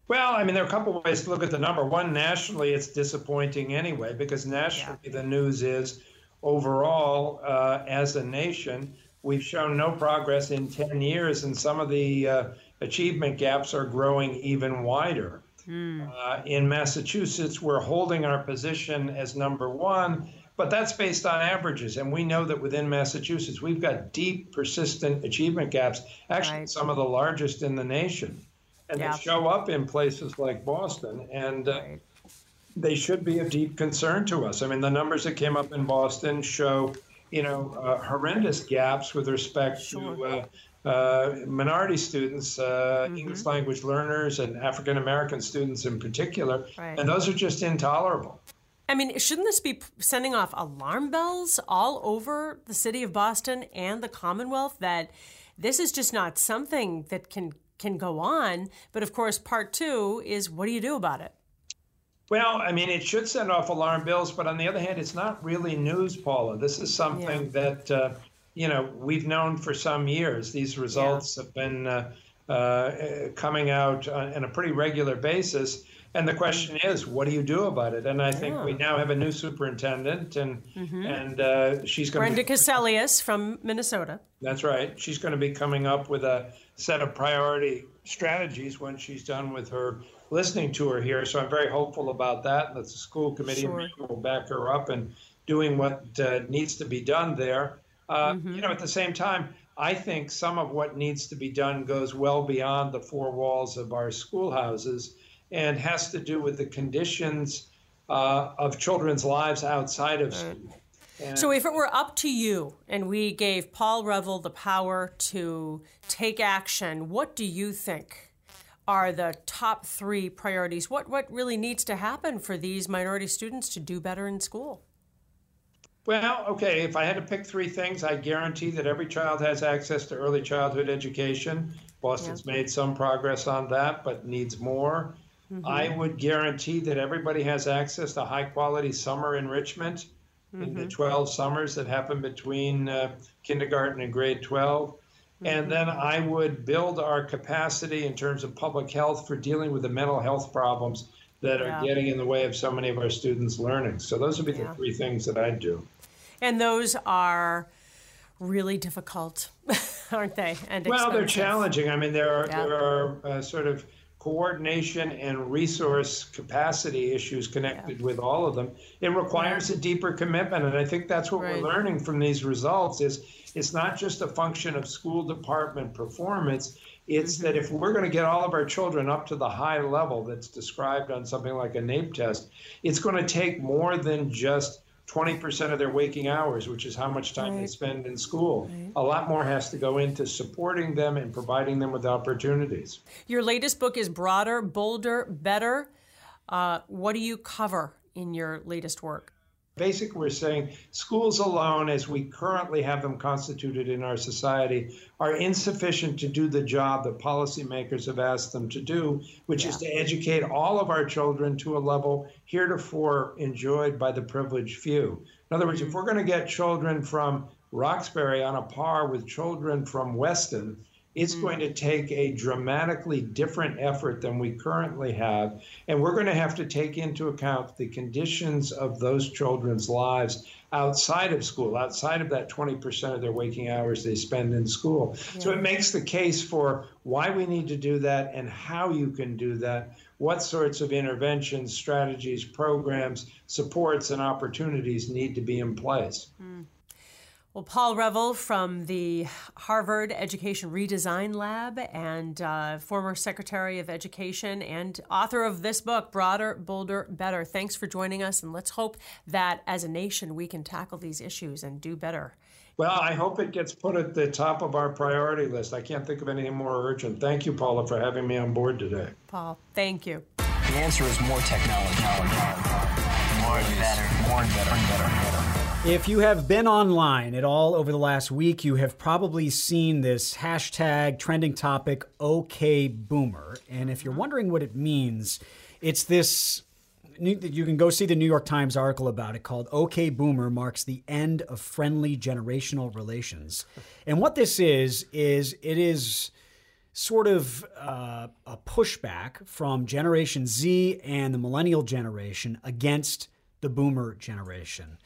Well, I mean, there are a couple of ways to look at the number. One, nationally, it's disappointing anyway, because nationally, the news is overall, uh, as a nation, we've shown no progress in 10 years, and some of the uh, achievement gaps are growing even wider. Uh, in Massachusetts, we're holding our position as number one, but that's based on averages. And we know that within Massachusetts, we've got deep, persistent achievement gaps, actually, some of the largest in the nation. And Yeah. they show up in places like Boston. And uh, they should be of deep concern to us. I mean, the numbers that came up in Boston show, you know, uh, horrendous gaps with respect to uh, uh, minority students, uh, Mm-hmm. English language learners, and African American students in particular. Right. And those are just intolerable. I mean, shouldn't this be sending off alarm bells all over the city of Boston and the Commonwealth that this is just not something that can can go on? But of course, part two is what do you do about it? Well, I mean, it should send off alarm bells, but on the other hand, it's not really news, Paula. This is something that, uh, you know, we've known for some years. These results have been uh, uh, coming out on, on a pretty regular basis. And the question is, what do you do about it? And I think we now have a new superintendent, and and uh, she's going Brenda to. Cassellius from Minnesota. That's right. She's going to be coming up with a set of priority strategies when she's done with her listening tour here. So I'm very hopeful about that, and that the school committee Sure. will back her up and doing what uh, needs to be done there. Uh, You know, at the same time, I think some of what needs to be done goes well beyond the four walls of our schoolhouses and has to do with the conditions uh, of children's lives outside of school. And- So, if it were up to you and we gave Paul Reville the power to take action, what do you think are the top three priorities? What what really needs to happen for these minority students to do better in school? Well, okay, if I had to pick three things, I guarantee that every child has access to early childhood education. Boston's made some progress on that, but needs more. I would guarantee that everybody has access to high quality summer enrichment in the 12 summers that happen between uh, kindergarten and grade 12. And then I would build our capacity in terms of public health for dealing with the mental health problems that are Yeah. getting in the way of so many of our students' learning. So those would be Yeah. the three things that I'd do. And those are really difficult, aren't they? And Well, they're challenging. I mean, there are Yeah. there are uh, sort of coordination and resource capacity issues connected with all of them. It requires a deeper commitment, and I think that's what Right. we're learning from these results. Is it's not just a function of school department performance. It's that mm-hmm. if we're going to get all of our children up to the high level that's described on something like a NAEP test, it's going to take more than just 20% of their waking hours, which is how much time they spend in school. A lot more has to go into supporting them and providing them with opportunities. Your latest book is Broader, Bolder, Better. Uh, what do you cover in your latest work? Basically, we're saying schools alone, as we currently have them constituted in our society, are insufficient to do the job that policymakers have asked them to do, which is to educate all of our children to a level heretofore enjoyed by the privileged few. In other words, if mm-hmm. we're going to get children from Roxbury on a par with children from Weston, it's hmm. going to take a dramatically different effort than we currently have. And we're going to have to take into account the conditions of those children's lives outside of school, outside of that 20% of their waking hours they spend in school. So it makes the case for why we need to do that and how you can do that. What sorts of interventions, strategies, programs, supports, and opportunities need to be in place? Hmm. Well, Paul Reville from the Harvard Education Redesign Lab and uh, former Secretary of Education and author of this book, Broader, Bolder, Better. Thanks for joining us, and let's hope that as a nation we can tackle these issues and do better. Well, I hope it gets put at the top of our priority list. I can't think of anything more urgent. Thank you, Paula, for having me on board today. Paul, thank you. The answer is more technology. More and better. More and better. and better. and better. If you have been online at all over the last week, you have probably seen this hashtag trending topic, OK Boomer. And if you're wondering what it means, it's this. You can go see the New York Times article about it called OK Boomer Marks the End of Friendly Generational Relations. And what this is, is it is sort of uh, a pushback from Generation Z and the millennial generation against the boomer generation.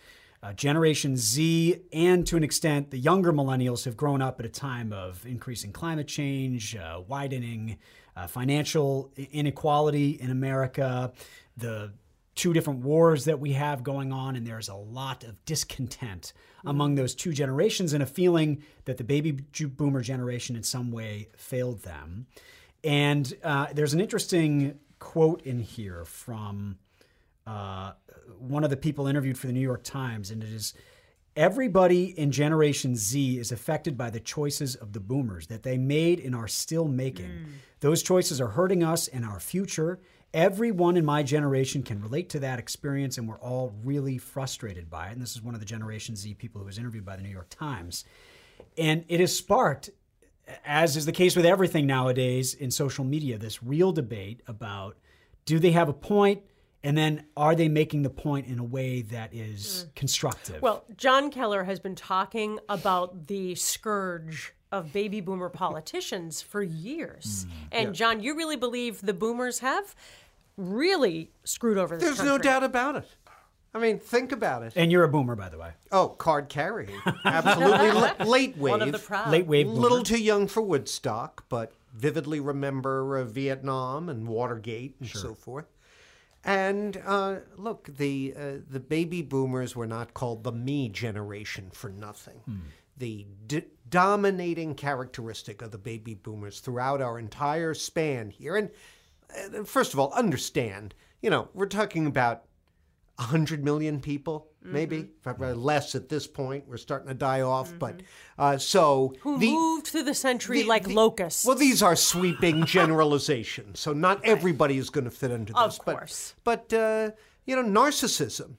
Uh, generation Z and to an extent the younger millennials have grown up at a time of increasing climate change, uh, widening uh, financial inequality in America, the two different wars that we have going on, and there's a lot of discontent among those two generations and a feeling that the baby boomer generation in some way failed them. And uh, there's an interesting quote in here from uh, one of the people interviewed for the New York Times, and it is Everybody in Generation Z is affected by the choices of the boomers that they made and are still making. Those choices are hurting us and our future. Everyone in my generation can relate to that experience, and we're all really frustrated by it. And this is one of the Generation Z people who was interviewed by the New York Times. And it has sparked, as is the case with everything nowadays in social media, this real debate about do they have a point? And then are they making the point in a way that is constructive? Well, Jon Keller has been talking about the scourge of baby boomer politicians for years. and yeah. Jon, you really believe the boomers have really screwed over this There's no doubt about it. I mean, think about it. and you're a boomer, by the way. Oh, card carrying. Absolutely. La- late wave. One of the proud. Late wave boomer. Little too young for Woodstock, but vividly remember uh, Vietnam and Watergate and so forth. And uh, look, the uh, the baby boomers were not called the me generation for nothing. The d- dominating characteristic of the baby boomers throughout our entire span here, and uh, first of all, understand, you know, we're talking about 100 million people, maybe, Probably less at this point. We're starting to die off, but uh, so Who the, moved through the century like locusts. well, these are sweeping generalizations, so not everybody is going to fit into this. Of but- course. But, uh, you know, narcissism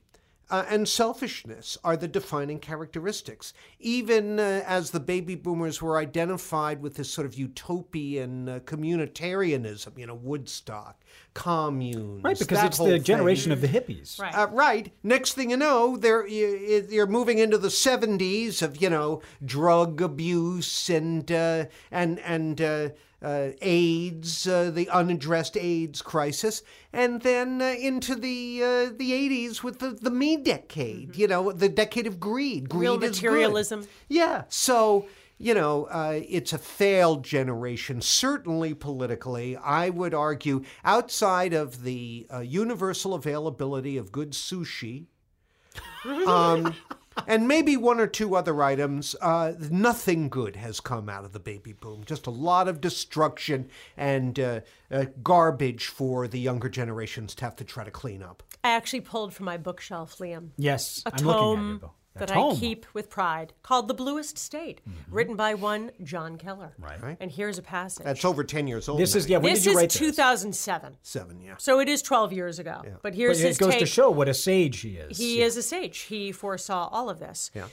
uh, and selfishness are the defining characteristics. Even uh, as the baby boomers were identified with this sort of utopian uh, communitarianism, you know, Woodstock, communes. Right, because it's whole the thing. generation of the hippies. Right. Uh, right. Next thing you know, they're you- you're moving into the seventies of you know drug abuse and uh, and and uh, uh, AIDS, uh, the unaddressed AIDS crisis, and then uh, into the uh, the eighties with the the me decade. You know, the decade of greed. Greed Real is good. materialism. Yeah. So, you know, uh, it's a failed generation, certainly politically. I would argue, outside of the uh, universal availability of good sushi, um, and maybe one or two other items, uh, nothing good has come out of the baby boom. Just a lot of destruction and uh, uh, garbage for the younger generations to have to try to clean up. I actually pulled from my bookshelf, Liam. Yes, a I'm looking at tome your book. A that tome. I keep with pride called The Bluest State, mm-hmm. written by one Jon Keller. Right. And here's a passage. That's over 10 years old. This is yeah. When this did you write this? 2007. Seven, yeah. So it is 12 years ago. But But here's it his goes to show what a sage he is. He is a sage. He foresaw all of this. Yeah.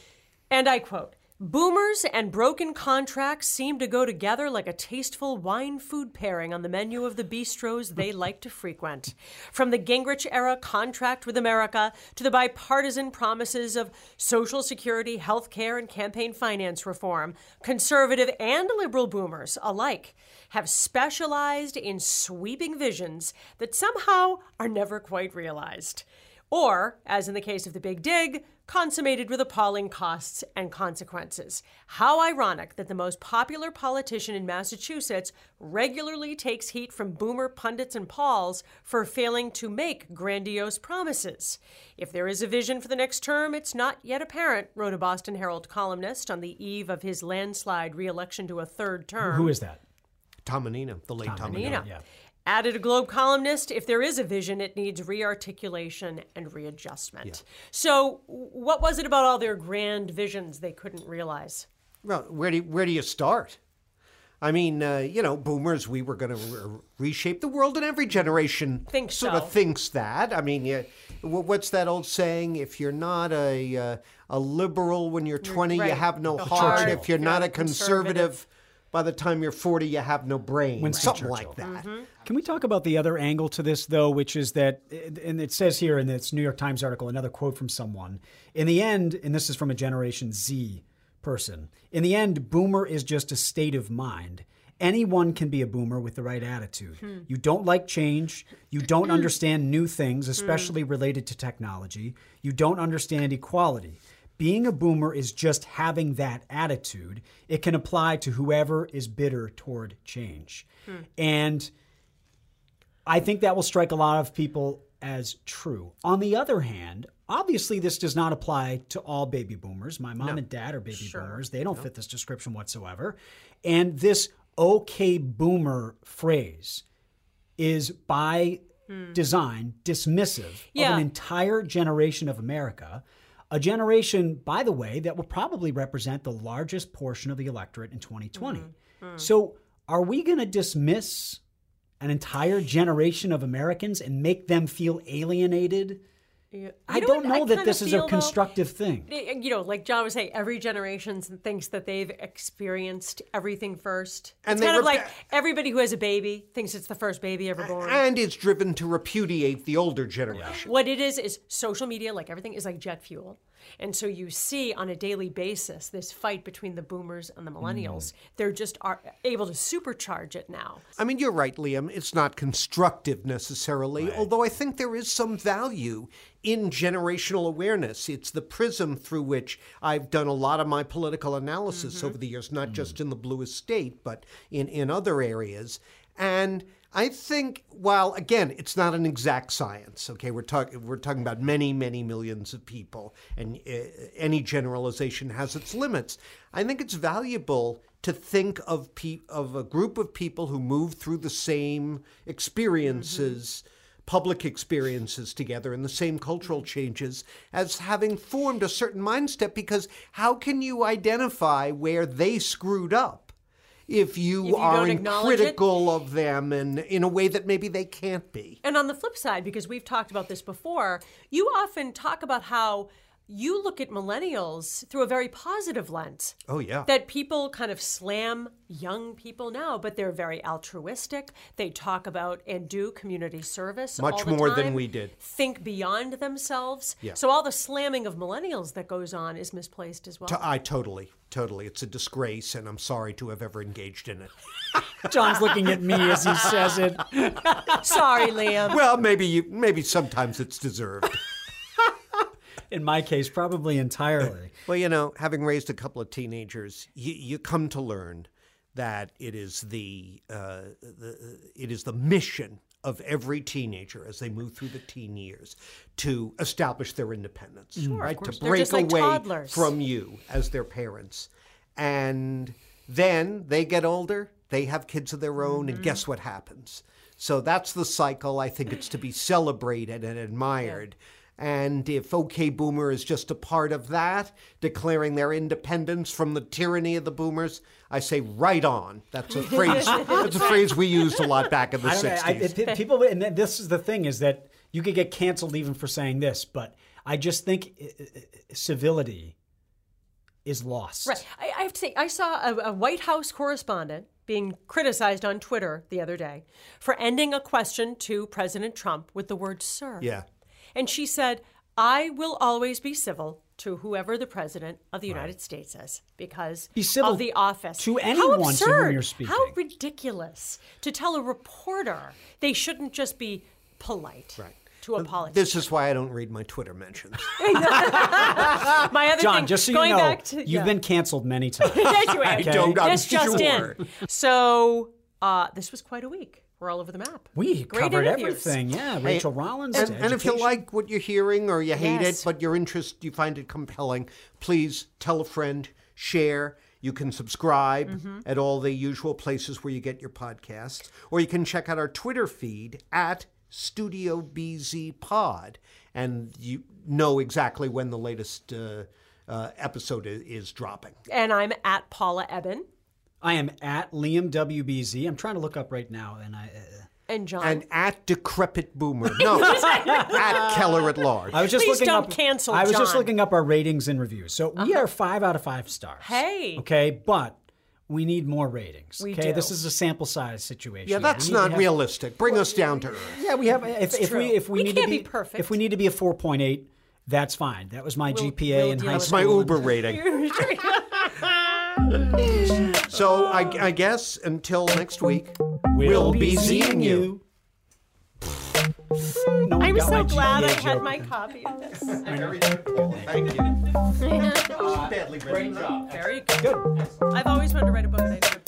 And I quote Boomers and broken contracts seem to go together like a tasteful wine food pairing on the menu of the bistros they like to frequent. From the Gingrich era contract with America to the bipartisan promises of Social Security, health care, and campaign finance reform, conservative and liberal boomers alike have specialized in sweeping visions that somehow are never quite realized. Or, as in the case of the Big Dig, consummated with appalling costs and consequences. How ironic that the most popular politician in Massachusetts regularly takes heat from boomer pundits and pols for failing to make grandiose promises. If there is a vision for the next term, it's not yet apparent, wrote a Boston Herald columnist on the eve of his landslide reelection to a third term. Who is that? Tom Menino, the late Tom, Nina. Menino. Added a Globe columnist, if there is a vision, it needs rearticulation and readjustment. So, what was it about all their grand visions they couldn't realize? Well, where do you, where do you start? I mean, uh, you know, boomers, we were going to re- reshape the world, and every generation Think sort so. of thinks that. I mean, you, what's that old saying? If you're not a uh, a liberal when you're 20, you have no heart. heart. If you're You're not a a conservative, conservative. By the time you're 40, you have no brain. Winston Something Churchill. like that. Mm-hmm. Can we talk about the other angle to this, though, which is that, and it says here in this New York Times article, another quote from someone. In the end, and this is from a Generation Z person, in the end, boomer is just a state of mind. Anyone can be a boomer with the right attitude. You don't like change. You don't understand new things, especially related to technology. You don't understand equality. Being a boomer is just having that attitude. It can apply to whoever is bitter toward change. Hmm. And I think that will strike a lot of people as true. On the other hand, obviously this does not apply to all baby boomers. My mom and dad are baby boomers. They don't fit this description whatsoever. And this okay boomer phrase is by hmm. design dismissive of an entire generation of America. A generation, by the way, that will probably represent the largest portion of the electorate in 2020. Mm-hmm. Mm-hmm. So, are we going to dismiss an entire generation of Americans and make them feel alienated? You I know don't what know that this is feel, a though? constructive thing. You know, like Jon was saying, every generation thinks that they've experienced everything first. And it's they kind of rep- like everybody who has a baby thinks it's the first baby ever born. And it's driven to repudiate the older generation. What it is is social media, like everything, is like jet fuel. And so you see on a daily basis this fight between the boomers and the millennials. Mm. They're just are able to supercharge it now. I mean, you're right, Liam. It's not constructive necessarily, although I think there is some value in generational awareness. It's the prism through which I've done a lot of my political analysis mm-hmm. over the years, not mm. just in the bluest state, but in, in other areas. And I think, while again, it's not an exact science. Okay, we're talking we're talking about many, many millions of people, and uh, any generalization has its limits. I think it's valuable to think of pe- of a group of people who move through the same experiences. Mm-hmm. Public experiences together and the same cultural mm-hmm. changes as having formed a certain mindset because how can you identify where they screwed up if you, If you are don't acknowledge it? critical of them and in a way that maybe they can't be. And on the flip side, because we've talked about this before, you often talk about how you look at millennials through a very positive lens. Oh yeah. That people kind of slam young people now, but they're very altruistic. They talk about and do community service. Much all the more than we did. Think beyond themselves. Yeah. So all the slamming of millennials that goes on is misplaced as well. To- I totally, totally. It's a disgrace, and I'm sorry to have ever engaged in it. Jon's looking at me as he says it. Sorry, Liam. Well, maybe you, maybe sometimes it's deserved. In my case, probably entirely. well, you know, having raised a couple of teenagers, you, you come to learn that it is the, uh, the it is the mission of every teenager as they move through the teen years to establish their independence, Sure, right? course. To break just like away toddlers. from you as their parents, and then they get older, they have kids of their own, Mm-hmm. and guess what happens? So that's the cycle. I think it's to be celebrated and admired. And if OK Boomer is just a part of that, declaring their independence from the tyranny of the boomers, I say right on. That's a phrase. that's a phrase we used a lot back in the I don't know, I- '60s. people, and th- this is the thing is that you could get canceled even for saying this, but I just think uh, uh, civility is lost. Right. I, I have to say, I saw a, a White House correspondent being criticized on Twitter the other day for ending a question to President Trump with the word sir. Yeah. And she said, I will always be civil to whoever the president of the United States is because Be civil of the office. to How anyone to whom absurd. you're speaking. How ridiculous to tell a reporter they shouldn't just be polite Right. to a politician. This is why I don't read my Twitter mentions. My other Jon, thing, just so you going know, back to, you've yeah. been canceled many times. Yes, you have. I don't, I'm This just sure. in. So uh, this was quite a week. We're all over the map. We Great covered interviews. everything. Yeah, Hey, Rachael Rollins. And, and if you like what you're hearing or you hate Yes. it, but your interest, you find it compelling, please tell a friend, share. You can subscribe Mm-hmm. at all the usual places where you get your podcasts, or you can check out our Twitter feed at Studio BZ Pod, and you know exactly when the latest uh, uh, episode is dropping. And I'm at Paula Ebben I am at Liam WBZ. I'm trying to look up right now, and I. Uh, and Jon. And at Decrepit Boomer, no, at Keller at Large. I was just Please looking don't up. cancel I was just looking up our ratings and reviews. So we are five out of five stars. Hey. Okay, but we need more ratings. We okay, do. this is a sample size situation. yeah, that's We need to not have- realistic. Bring us down to earth. Yeah, we have. If, if true. we if we, We need can't to be be, perfect. If we need to be a four point eight, that's fine. That was my We'll- GPA we'll in high with That's school. my Uber rating. So I, I guess until next week, We'll, be seeing you. No I'm so glad I had joke. my copy of this. Thank you. Badly written. Great job. Very good. I've always wanted to write a book and I never